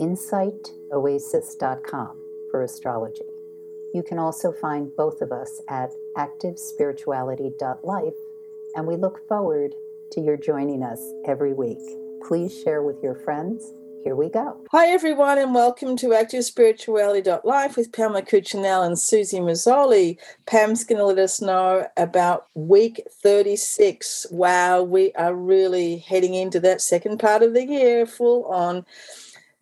insightoasis.com for astrology. You can also find both of us at activespirituality.life, and we look forward to your joining us every week. Please share with your friends. Here we go. Hi, everyone, and welcome to ActiveSpirituality.life with Pamela Cuccinell and Susie Mazzoli. Pam's going to let us know about week 36. Wow, we are really heading into that second part of the year full on.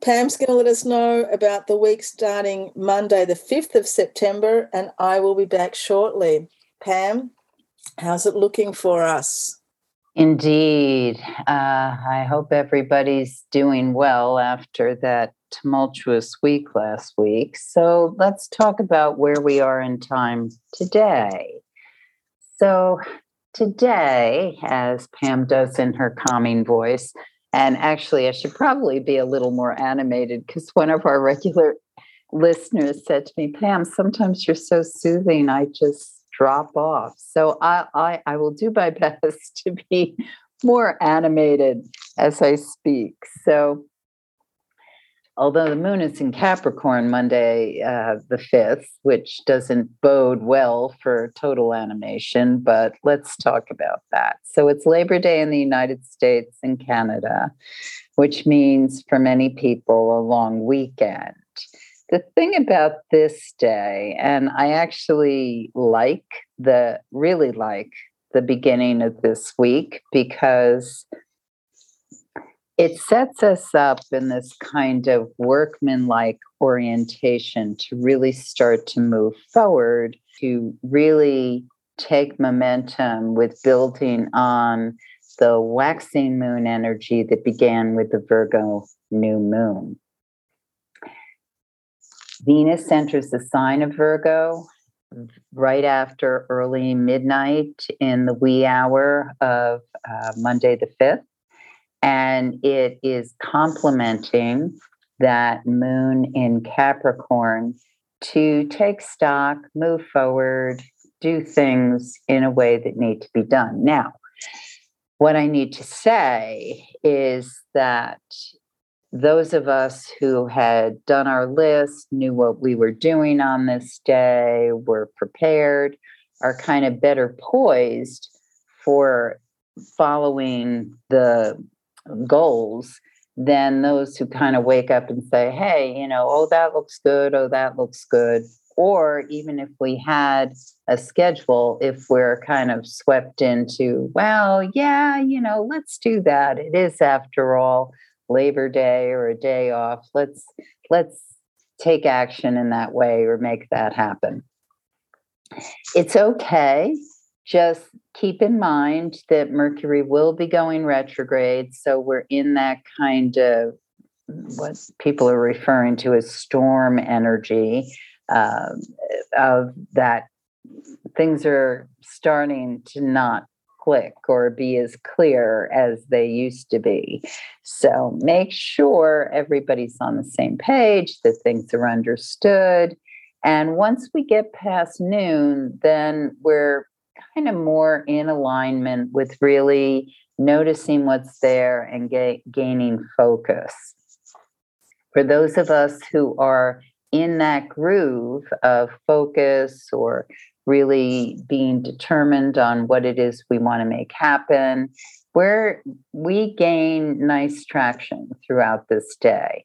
Pam's going to let us know about the week starting Monday, the 5th of September, and I will be back shortly. Pam, how's it looking for us? Indeed. Uh, I hope everybody's doing well after that tumultuous week last week. So let's talk about where we are in time today. So, today, as Pam does in her calming voice, and actually, I should probably be a little more animated because one of our regular listeners said to me, Pam, sometimes you're so soothing, I just drop off. So I, I, I will do my best to be more animated as I speak. So although the moon is in Capricorn Monday, uh, the 5th, which doesn't bode well for total animation, but let's talk about that. So it's Labor Day in the United States and Canada, which means for many people a long weekend. The thing about this day, and I actually like the, really like the beginning of this week because it sets us up in this kind of workmanlike orientation to really start to move forward, to really take momentum with building on the waxing moon energy that began with the Virgo new moon. Venus enters the sign of Virgo right after early midnight in the wee hour of uh, Monday the 5th and it is complementing that moon in Capricorn to take stock, move forward, do things in a way that need to be done. Now, what I need to say is that those of us who had done our list, knew what we were doing on this day, were prepared, are kind of better poised for following the goals than those who kind of wake up and say, hey, you know, oh, that looks good. Oh, that looks good. Or even if we had a schedule, if we're kind of swept into, well, yeah, you know, let's do that. It is, after all, Labor Day or a day off. Let's let's take action in that way or make that happen. It's okay just keep in mind that Mercury will be going retrograde. So we're in that kind of what people are referring to as storm energy uh, of that things are starting to not click or be as clear as they used to be. So make sure everybody's on the same page, that things are understood. And once we get past noon, then we're kind of more in alignment with really noticing what's there and ga- gaining focus. For those of us who are in that groove of focus or really being determined on what it is we want to make happen, where we gain nice traction throughout this day.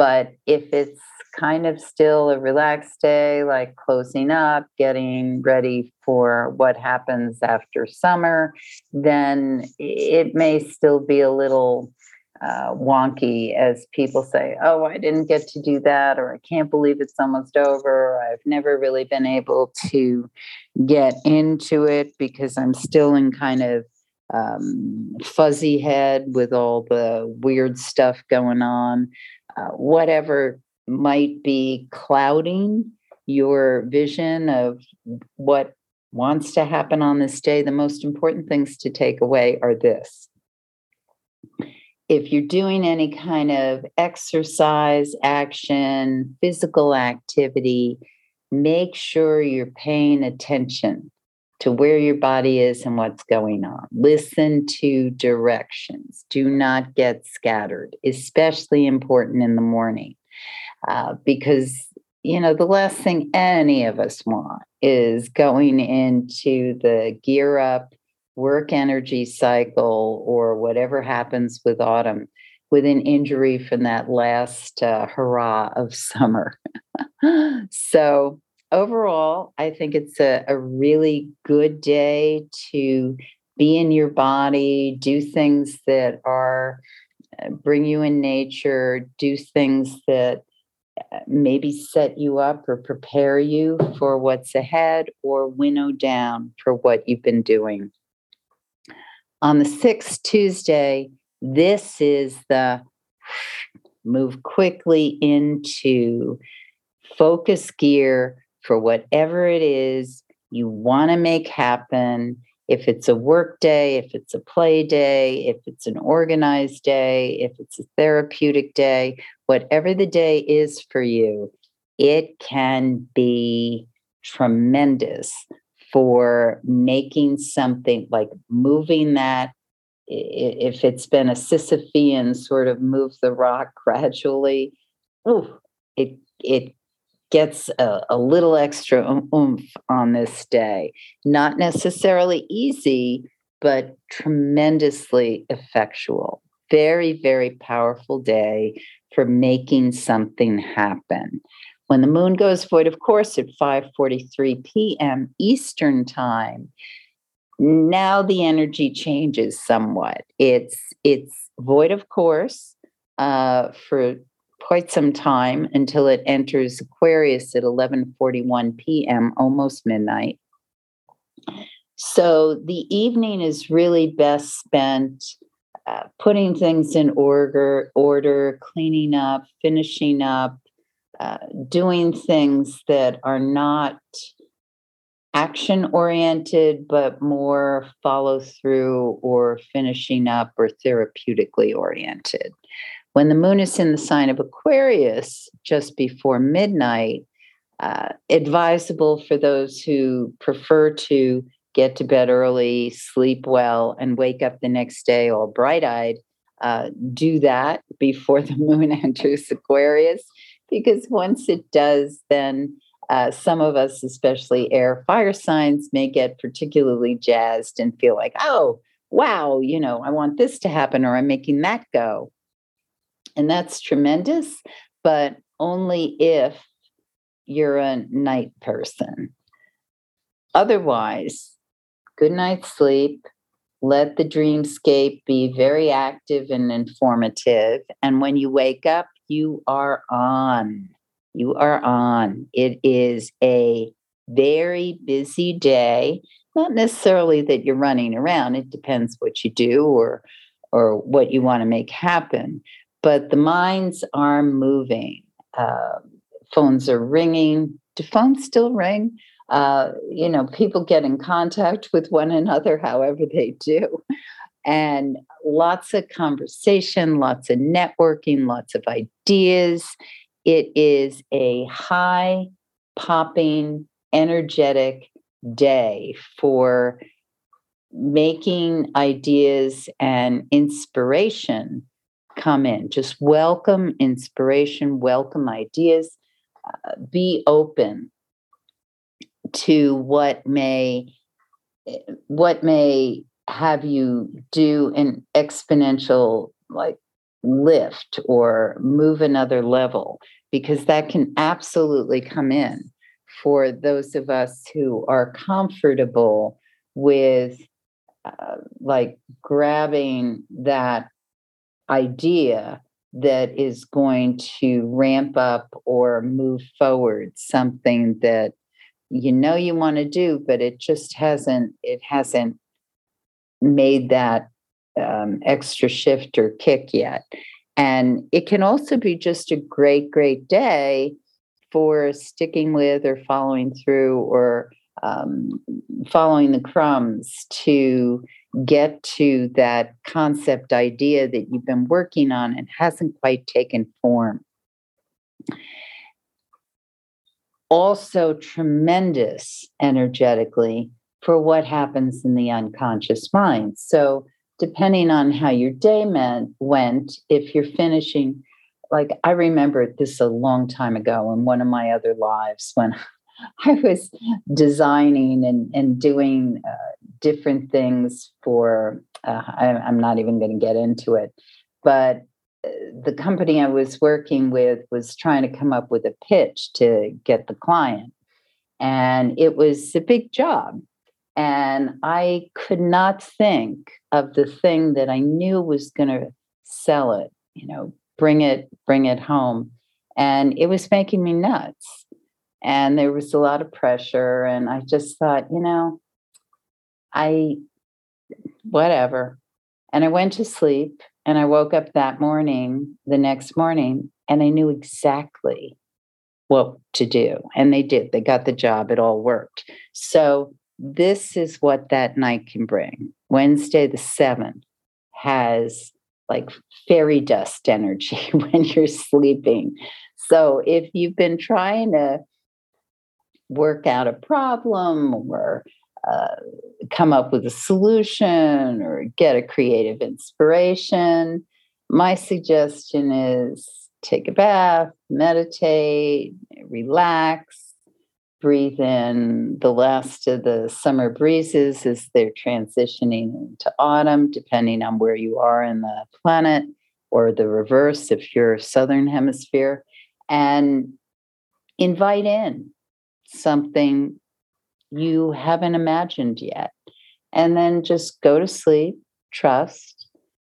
But if it's kind of still a relaxed day, like closing up, getting ready for what happens after summer, then it may still be a little uh, wonky as people say, Oh, I didn't get to do that, or I can't believe it's almost over, or I've never really been able to get into it because I'm still in kind of um, fuzzy head with all the weird stuff going on. Uh, whatever might be clouding your vision of what wants to happen on this day, the most important things to take away are this. If you're doing any kind of exercise, action, physical activity, make sure you're paying attention to where your body is and what's going on. Listen to directions. Do not get scattered, especially important in the morning. Uh, because you know, the last thing any of us want is going into the gear up work energy cycle or whatever happens with autumn with an injury from that last uh, hurrah of summer. so, overall, I think it's a, a really good day to be in your body, do things that are uh, bring you in nature, do things that maybe set you up or prepare you for what's ahead or winnow down for what you've been doing. On the sixth Tuesday, this is the move quickly into focus gear for whatever it is you want to make happen if it's a work day, if it's a play day, if it's an organized day, if it's a therapeutic day, whatever the day is for you, it can be tremendous for making something like moving that. If it's been a Sisyphean sort of move the rock gradually, oh, it it gets a, a little extra oomph on this day. Not necessarily easy, but tremendously effectual. Very, very powerful day for making something happen. When the moon goes void, of course, at 5:43 p.m. Eastern time, now the energy changes somewhat. It's it's void, of course, uh, for quite some time until it enters Aquarius at 11:41 p.m., almost midnight. So the evening is really best spent uh, putting things in order, order, cleaning up, finishing up, uh, doing things that are not action oriented, but more follow through or finishing up or therapeutically oriented. When the moon is in the sign of Aquarius just before midnight, uh, advisable for those who prefer to get to bed early, sleep well, and wake up the next day all bright eyed. Uh, do that before the moon enters Aquarius, because once it does, then uh, some of us, especially air fire signs, may get particularly jazzed and feel like, oh, wow, you know, I want this to happen or I'm making that go. And that's tremendous, but only if you're a night person. Otherwise, good night's sleep, let the dreamscape be very active and informative. And when you wake up, you are on. You are on. It is a very busy day. Not necessarily that you're running around, it depends what you do or or what you want to make happen but the minds are moving. Uh, phones are ringing. Do phones still ring? Uh, you know, people get in contact with one another however they do. And lots of conversation, lots of networking, lots of ideas. It is a high popping, energetic day for making ideas and inspiration come in. Just welcome inspiration, welcome ideas, uh, be open to what may what may have you do an exponential like lift or move another level because that can absolutely come in for those of us who are comfortable with uh, like grabbing that idea that is going to ramp up or move forward something that you know you want to do but it just hasn't it hasn't made that um, extra shift or kick yet. And it can also be just a great, great day for sticking with or following through or um, following the crumbs to get to that concept idea that you've been working on and hasn't quite taken form. Also, tremendous energetically for what happens in the unconscious mind. So, depending on how your day meant, went, if you're finishing, like I remember this a long time ago in one of my other lives when I was designing and, and doing uh, different things for, uh, I, I'm not even going to get into it, but uh, the company I was working with was trying to come up with a pitch to get the client. And it was a big job. And I could not think of the thing that I knew was going to sell it, you know, bring it, bring it home. And it was making me nuts. And there was a lot of pressure. And I just thought, you know, I, whatever. And I went to sleep and I woke up that morning, the next morning, and I knew exactly what to do. And they did. They got the job. It all worked. So this is what that night can bring. Wednesday, the 7th, has like fairy dust energy when you're sleeping. So if you've been trying to work out a problem or uh, come up with a solution or get a creative inspiration, my suggestion is take a bath, meditate, relax, breathe in. The last of the summer breezes as they're transitioning into autumn, depending on where you are in the planet, or the reverse if you're southern hemisphere, and invite in something you haven't imagined yet. And then just go to sleep, trust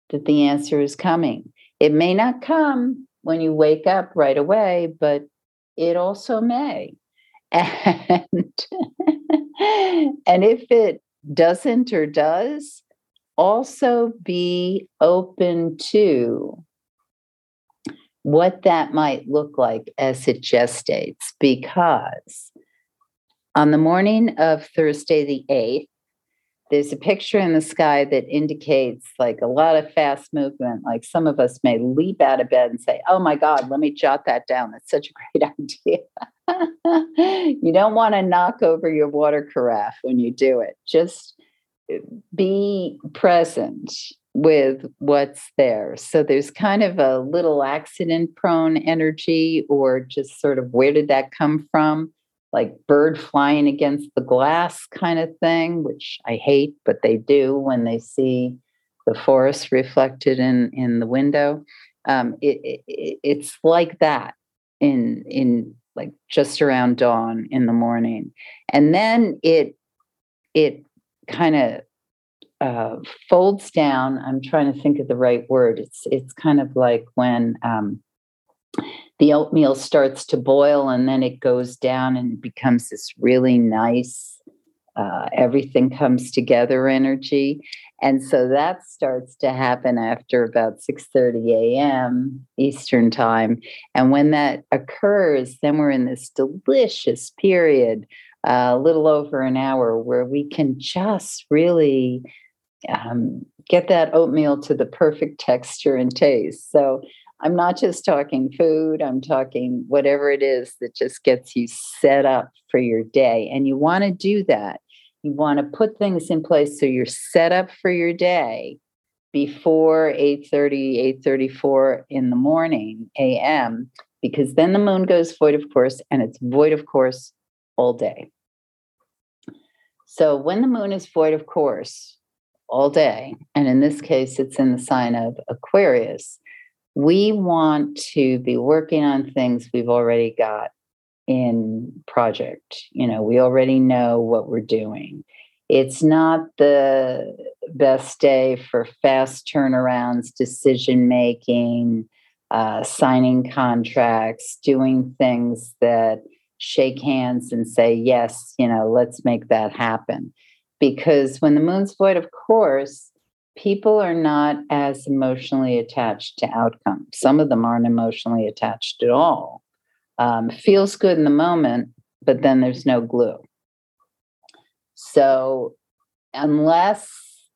that the answer is coming. It may not come when you wake up right away, but it also may and and if it doesn't or does also be open to what that might look like as it gestates because on the morning of Thursday the 8th there's a picture in the sky that indicates like a lot of fast movement. Like some of us may leap out of bed and say, Oh my God, let me jot that down. That's such a great idea. you don't want to knock over your water carafe when you do it. Just uh, be present with what's there. So there's kind of a little accident prone energy, or just sort of where did that come from? Like bird flying against the glass kind of thing, which I hate, but they do when they see the forest reflected in in the window. Um, it, it, it's like that in in like just around dawn in the morning, and then it it kind of uh, folds down. I'm trying to think of the right word. It's it's kind of like when um, the oatmeal starts to boil and then it goes down and becomes this really nice uh, everything comes together energy. And so that starts to happen after about 6.30 a.m eastern time. And when that occurs then we're in this delicious period uh, a little over an hour where we can just really um, get that oatmeal to the perfect texture and taste. So I'm not just talking food, I'm talking whatever it is that just gets you set up for your day. And you want to do that. You want to put things in place so you're set up for your day before 8:30 8:34 in the morning am because then the moon goes void of course and it's void of course all day. So when the moon is void of course all day and in this case it's in the sign of Aquarius we want to be working on things we've already got in project. You know we already know what we're doing. It's not the best day for fast turnarounds decision making uh, signing contracts doing things that shake hands and say yes you know let's make that happen. Because when the moon's void of course people are not as emotionally attached to outcomes. Some of them aren't emotionally attached at all. Um, feels good in the moment, but then there's no glue. So, unless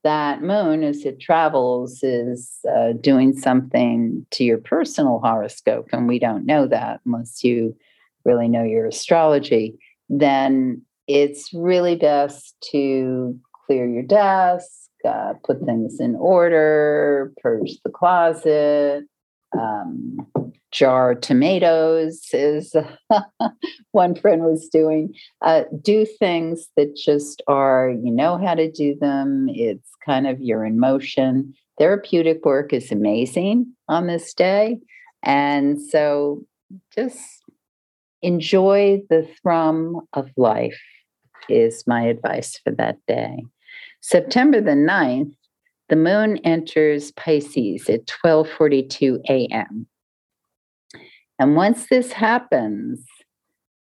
that moon, as it travels, is uh, doing something to your personal horoscope, and we don't know that unless you really know your astrology, then it's really best to clear your desk, uh, put things in order, purge the closet, um, jar tomatoes, is one friend was doing. Uh, do things that just are, you know how to do them. It's kind of you're in motion. Therapeutic work is amazing on this day. And so just enjoy the thrum of life is my advice for that day. September the 9th, the moon enters Pisces at 12:42 a.m. And once this happens,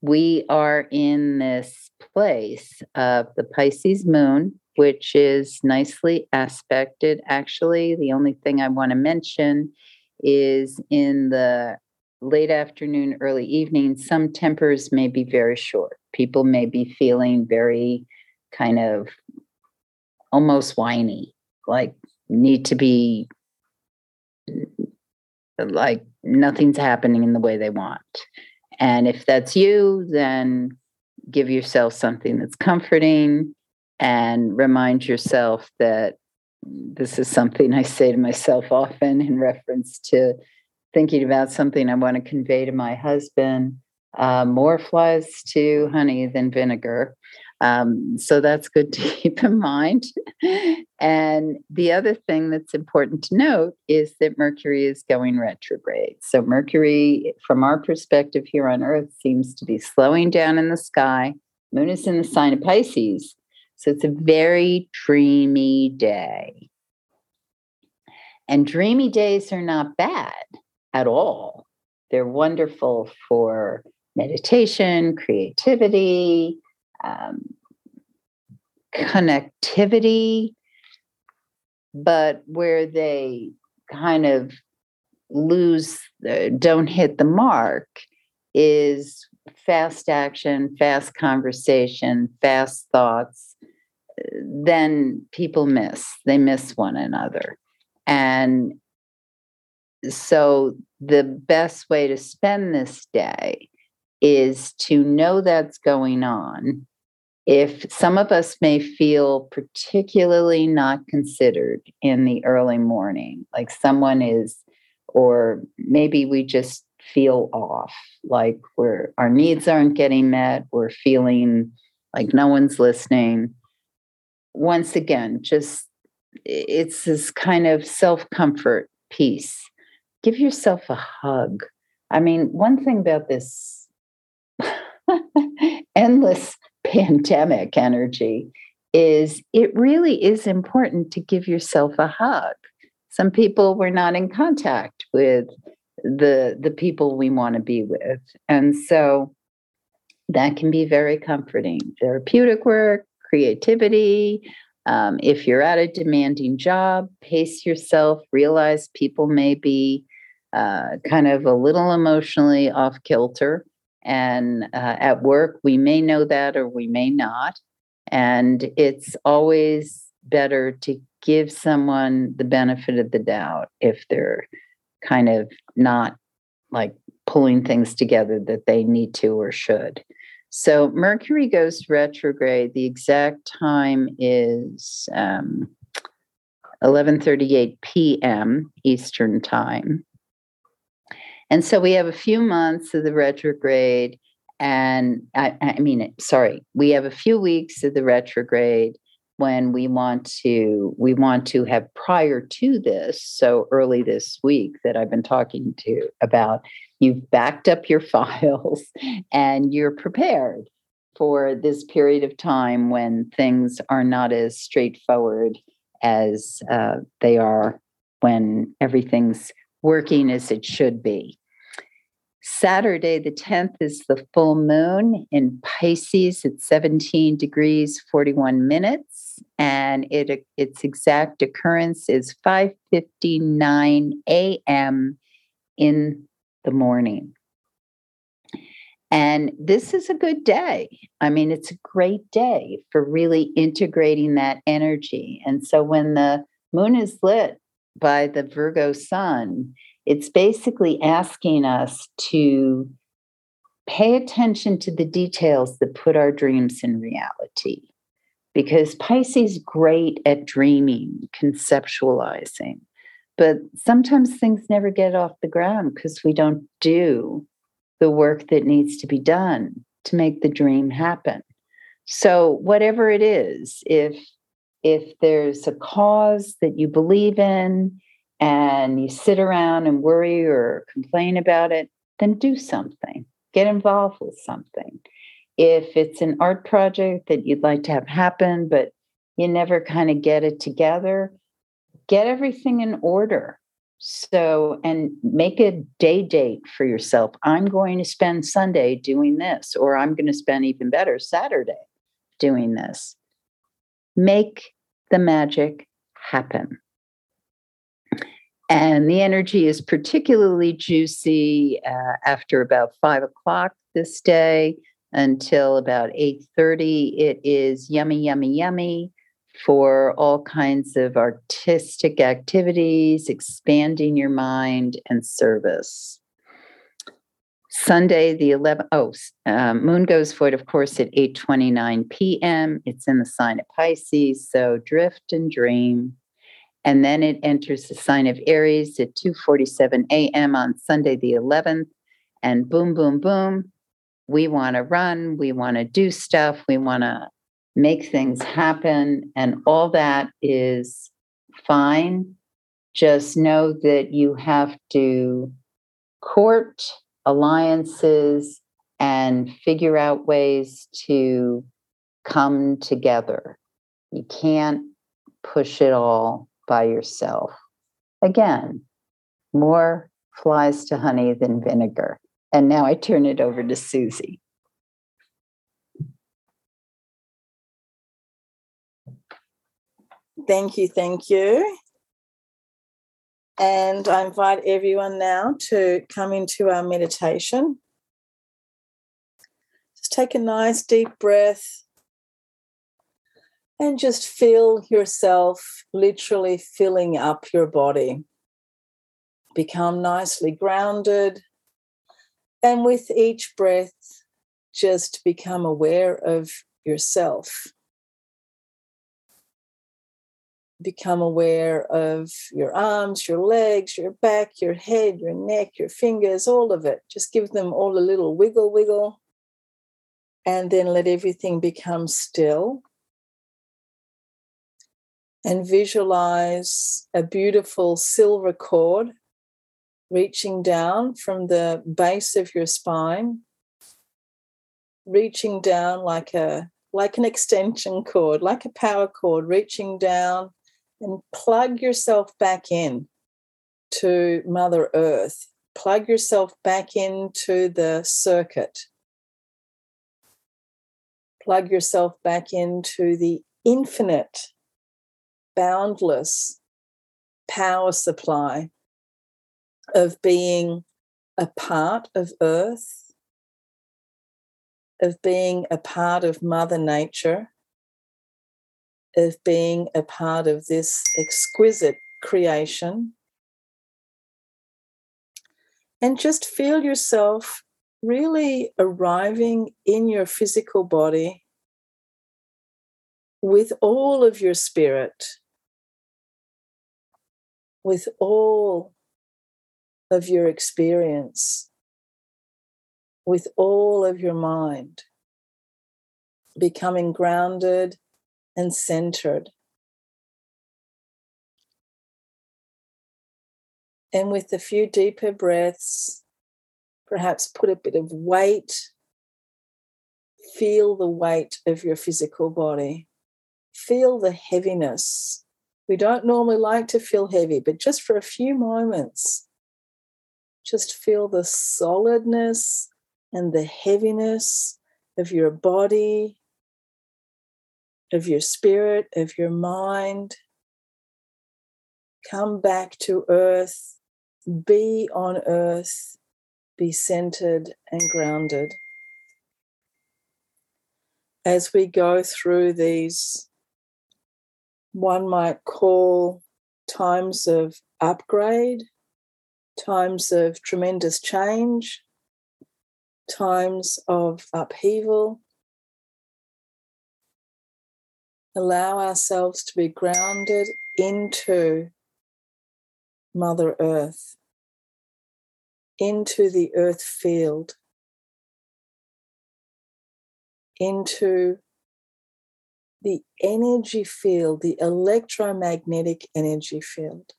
we are in this place of the Pisces moon, which is nicely aspected. Actually, the only thing I want to mention is in the late afternoon, early evening, some tempers may be very short. People may be feeling very kind of almost whiny, like need to be like nothing's happening in the way they want. And if that's you, then give yourself something that's comforting and remind yourself that this is something I say to myself often in reference to thinking about something I want to convey to my husband. Uh, more flies to honey than vinegar. Um, so that's good to keep in mind. and the other thing that's important to note is that Mercury is going retrograde. So, Mercury, from our perspective here on Earth, seems to be slowing down in the sky. Moon is in the sign of Pisces. So, it's a very dreamy day. And dreamy days are not bad at all. They're wonderful for meditation, creativity, um, connectivity, but where they kind of lose, uh, don't hit the mark is fast action, fast conversation, fast thoughts. Then people miss, they miss one another. And so the best way to spend this day is to know that's going on. If some of us may feel particularly not considered in the early morning, like someone is, or maybe we just feel off, like we're our needs aren't getting met, we're feeling like no one's listening. Once again, just it's this kind of self comfort piece give yourself a hug. I mean, one thing about this endless pandemic energy is it really is important to give yourself a hug. Some people were not in contact with the the people we want to be with. And so that can be very comforting. Therapeutic work, creativity, um, if you're at a demanding job, pace yourself, realize people may be uh, kind of a little emotionally off kilter. And uh, at work, we may know that or we may not. And it's always better to give someone the benefit of the doubt if they're kind of not like pulling things together that they need to or should. So Mercury goes retrograde. The exact time is um, 11:38 p.m. Eastern time. And so we have a few months of the retrograde, and I, I mean, sorry, we have a few weeks of the retrograde when we want to we want to have prior to this so early this week that i've been talking to about you've backed up your files and you're prepared for this period of time when things are not as straightforward as uh, they are when everything's working as it should be Saturday, the 10th, is the full moon in Pisces at 17 degrees 41 minutes. and it its exact occurrence is 5:59 a.m. in the morning. And this is a good day. I mean, it's a great day for really integrating that energy. And so when the moon is lit by the Virgo sun, it's basically asking us to pay attention to the details that put our dreams in reality. Because Pisces great at dreaming, conceptualizing. But sometimes things never get off the ground because we don't do the work that needs to be done to make the dream happen. So whatever it is, if if there's a cause that you believe in and you sit around and worry or complain about it, then do something. Get involved with something. If it's an art project that you'd like to have happen, but you never kind of get it together, get everything in order so, and make a day date for yourself. I'm going to spend Sunday doing this, or I'm going to spend even better Saturday doing this. Make the magic happen. And the energy is particularly juicy uh, after about five o'clock this day until about 8.30 it is yummy yummy yummy for all kinds of artistic activities, expanding your mind, and service. Sunday, the 11th, oh, um, moon goes void, of course, at 8.29 p.m. It's in the sign of Pisces, so drift and dream. And then it enters the sign of Aries at 2.47 a.m. on Sunday, the 11th. And boom, boom, boom, we want to run, we want to do stuff, we want to make things happen, and all that is fine. Just know that you have to court alliances and figure out ways to come together. You can't push it all by yourself. Again, more flies to honey than vinegar. And now I turn it over to Susie. Thank you, thank you. And I invite everyone now to come into our meditation. Just take a nice deep breath and just feel yourself literally filling up your body. Become nicely grounded. And with each breath, just become aware of yourself become aware of your arms, your legs, your back, your head, your neck, your fingers, all of it. Just give them all a little wiggle, wiggle, and then let everything become still. And visualize a beautiful silver cord reaching down from the base of your spine, reaching down like a like an extension cord, like a power cord, reaching down and plug yourself back in to Mother Earth. Plug yourself back into the circuit. Plug yourself back into the infinite, boundless power supply of being a part of Earth, of being a part of Mother Nature, of being a part of this exquisite creation. And just feel yourself really arriving in your physical body with all of your spirit, with all of your experience, with all of your mind, becoming grounded and centered. And with a few deeper breaths, perhaps put a bit of weight. Feel the weight of your physical body. Feel the heaviness. We don't normally like to feel heavy, but just for a few moments, just feel the solidness and the heaviness of your body of your spirit, of your mind. Come back to earth, be on earth, be centered and grounded. As we go through these, one might call times of upgrade, times of tremendous change, times of upheaval. Allow ourselves to be grounded into Mother Earth, into the earth field, into the energy field, the electromagnetic energy field.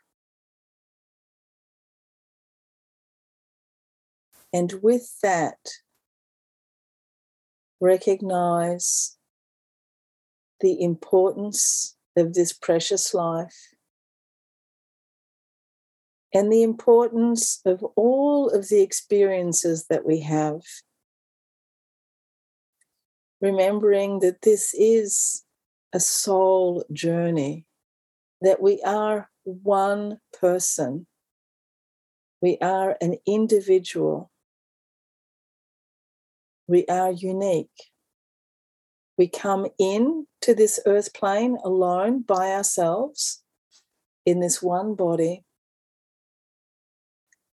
And with that, recognize the importance of this precious life and the importance of all of the experiences that we have. Remembering that this is a soul journey, that we are one person, we are an individual we are unique. We come in to this earth plane alone by ourselves in this one body.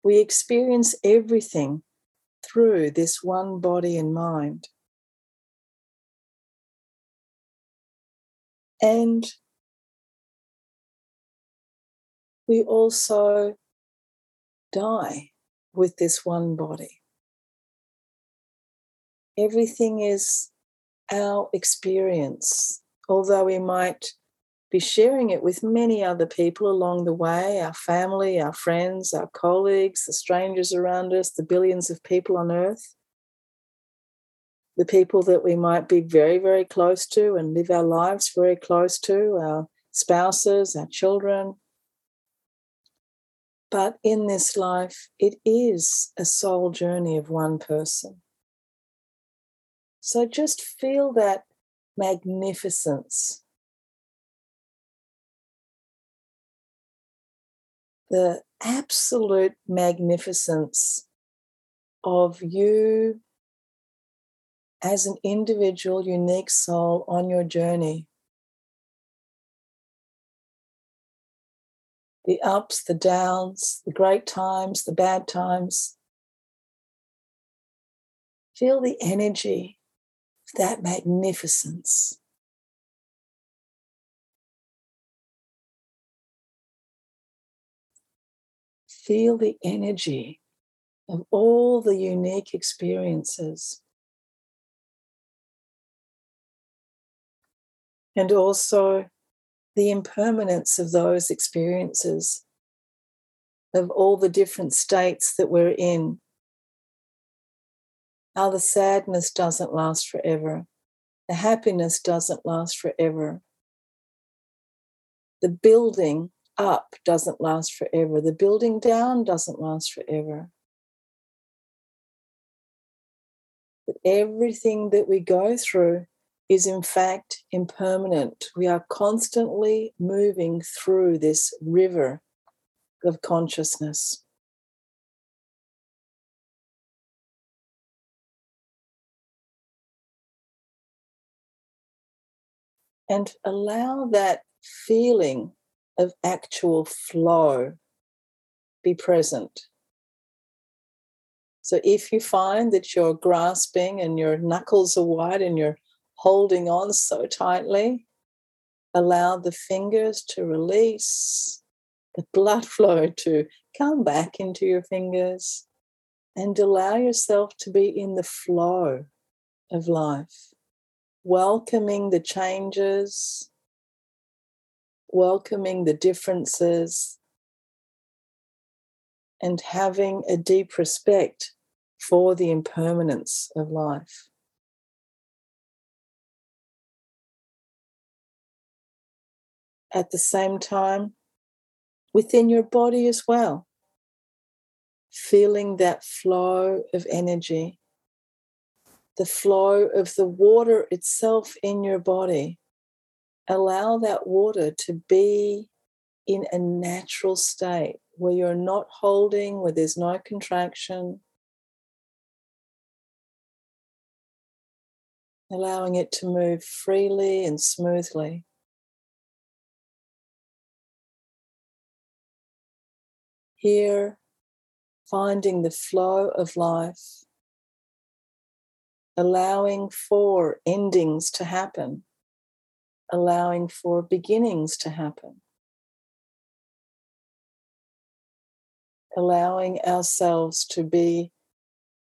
We experience everything through this one body and mind. And we also die with this one body. Everything is our experience, although we might be sharing it with many other people along the way our family, our friends, our colleagues, the strangers around us, the billions of people on earth, the people that we might be very, very close to and live our lives very close to, our spouses, our children. But in this life, it is a soul journey of one person. So just feel that magnificence. The absolute magnificence of you as an individual, unique soul on your journey. The ups, the downs, the great times, the bad times. Feel the energy of that magnificence. Feel the energy of all the unique experiences. And also the impermanence of those experiences, of all the different states that we're in how the sadness doesn't last forever, the happiness doesn't last forever. The building up doesn't last forever, the building down doesn't last forever. But everything that we go through is in fact impermanent. We are constantly moving through this river of consciousness. and allow that feeling of actual flow be present. So if you find that you're grasping and your knuckles are white and you're holding on so tightly, allow the fingers to release, the blood flow to come back into your fingers, and allow yourself to be in the flow of life welcoming the changes, welcoming the differences, and having a deep respect for the impermanence of life. At the same time, within your body as well, feeling that flow of energy the flow of the water itself in your body allow that water to be in a natural state where you're not holding, where there's no contraction. Allowing it to move freely and smoothly. Here, finding the flow of life, allowing for endings to happen, allowing for beginnings to happen. allowing ourselves to be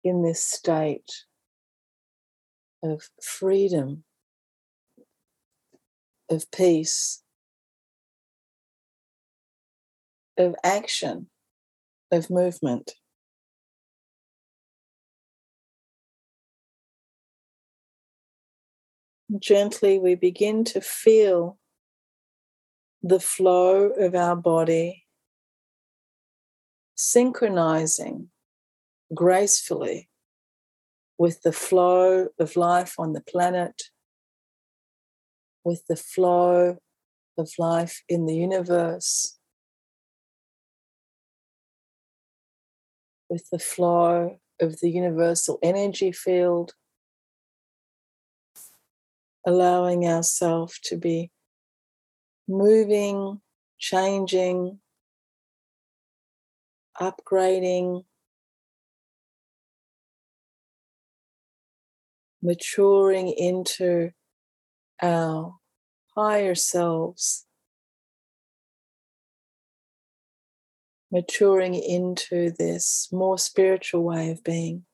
in this state of freedom, of peace, of action, of movement. Gently, we begin to feel the flow of our body synchronizing gracefully with the flow of life on the planet, with the flow of life in the universe, with the flow of the universal energy field, allowing ourselves to be moving, changing, upgrading, maturing into our higher selves, maturing into this more spiritual way of being.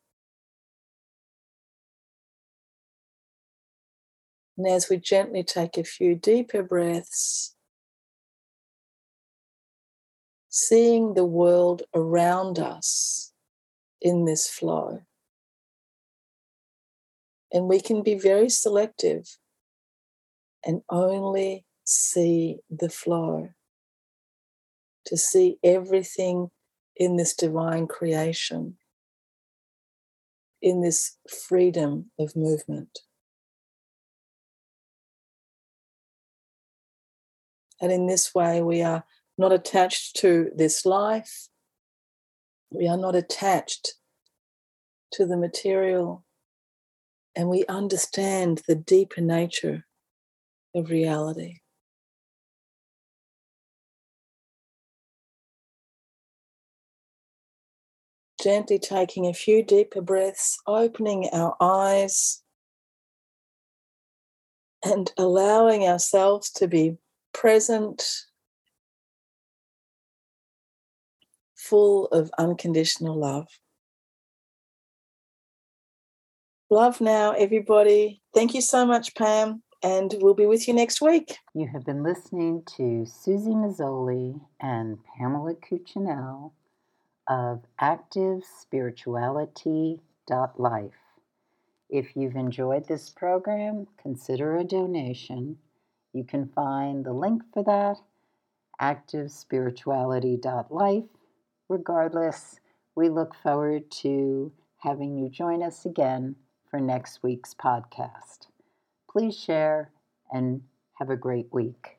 And as we gently take a few deeper breaths, seeing the world around us in this flow. And we can be very selective and only see the flow, to see everything in this divine creation, in this freedom of movement. And in this way, we are not attached to this life. We are not attached to the material. And we understand the deeper nature of reality. Gently taking a few deeper breaths, opening our eyes, and allowing ourselves to be present full of unconditional love. Love now, everybody. Thank you so much, Pam, and we'll be with you next week. You have been listening to Susie Mazzoli and Pamela Cuccinell of ActiveSpirituality.life. If you've enjoyed this program, consider a donation. You can find the link for that activespirituality.life Regardless, we look forward to having you join us again for next week's podcast. Please share and have a great week.